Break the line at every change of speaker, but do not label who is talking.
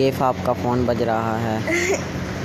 کیف آپ کا فون بج رہا ہے؟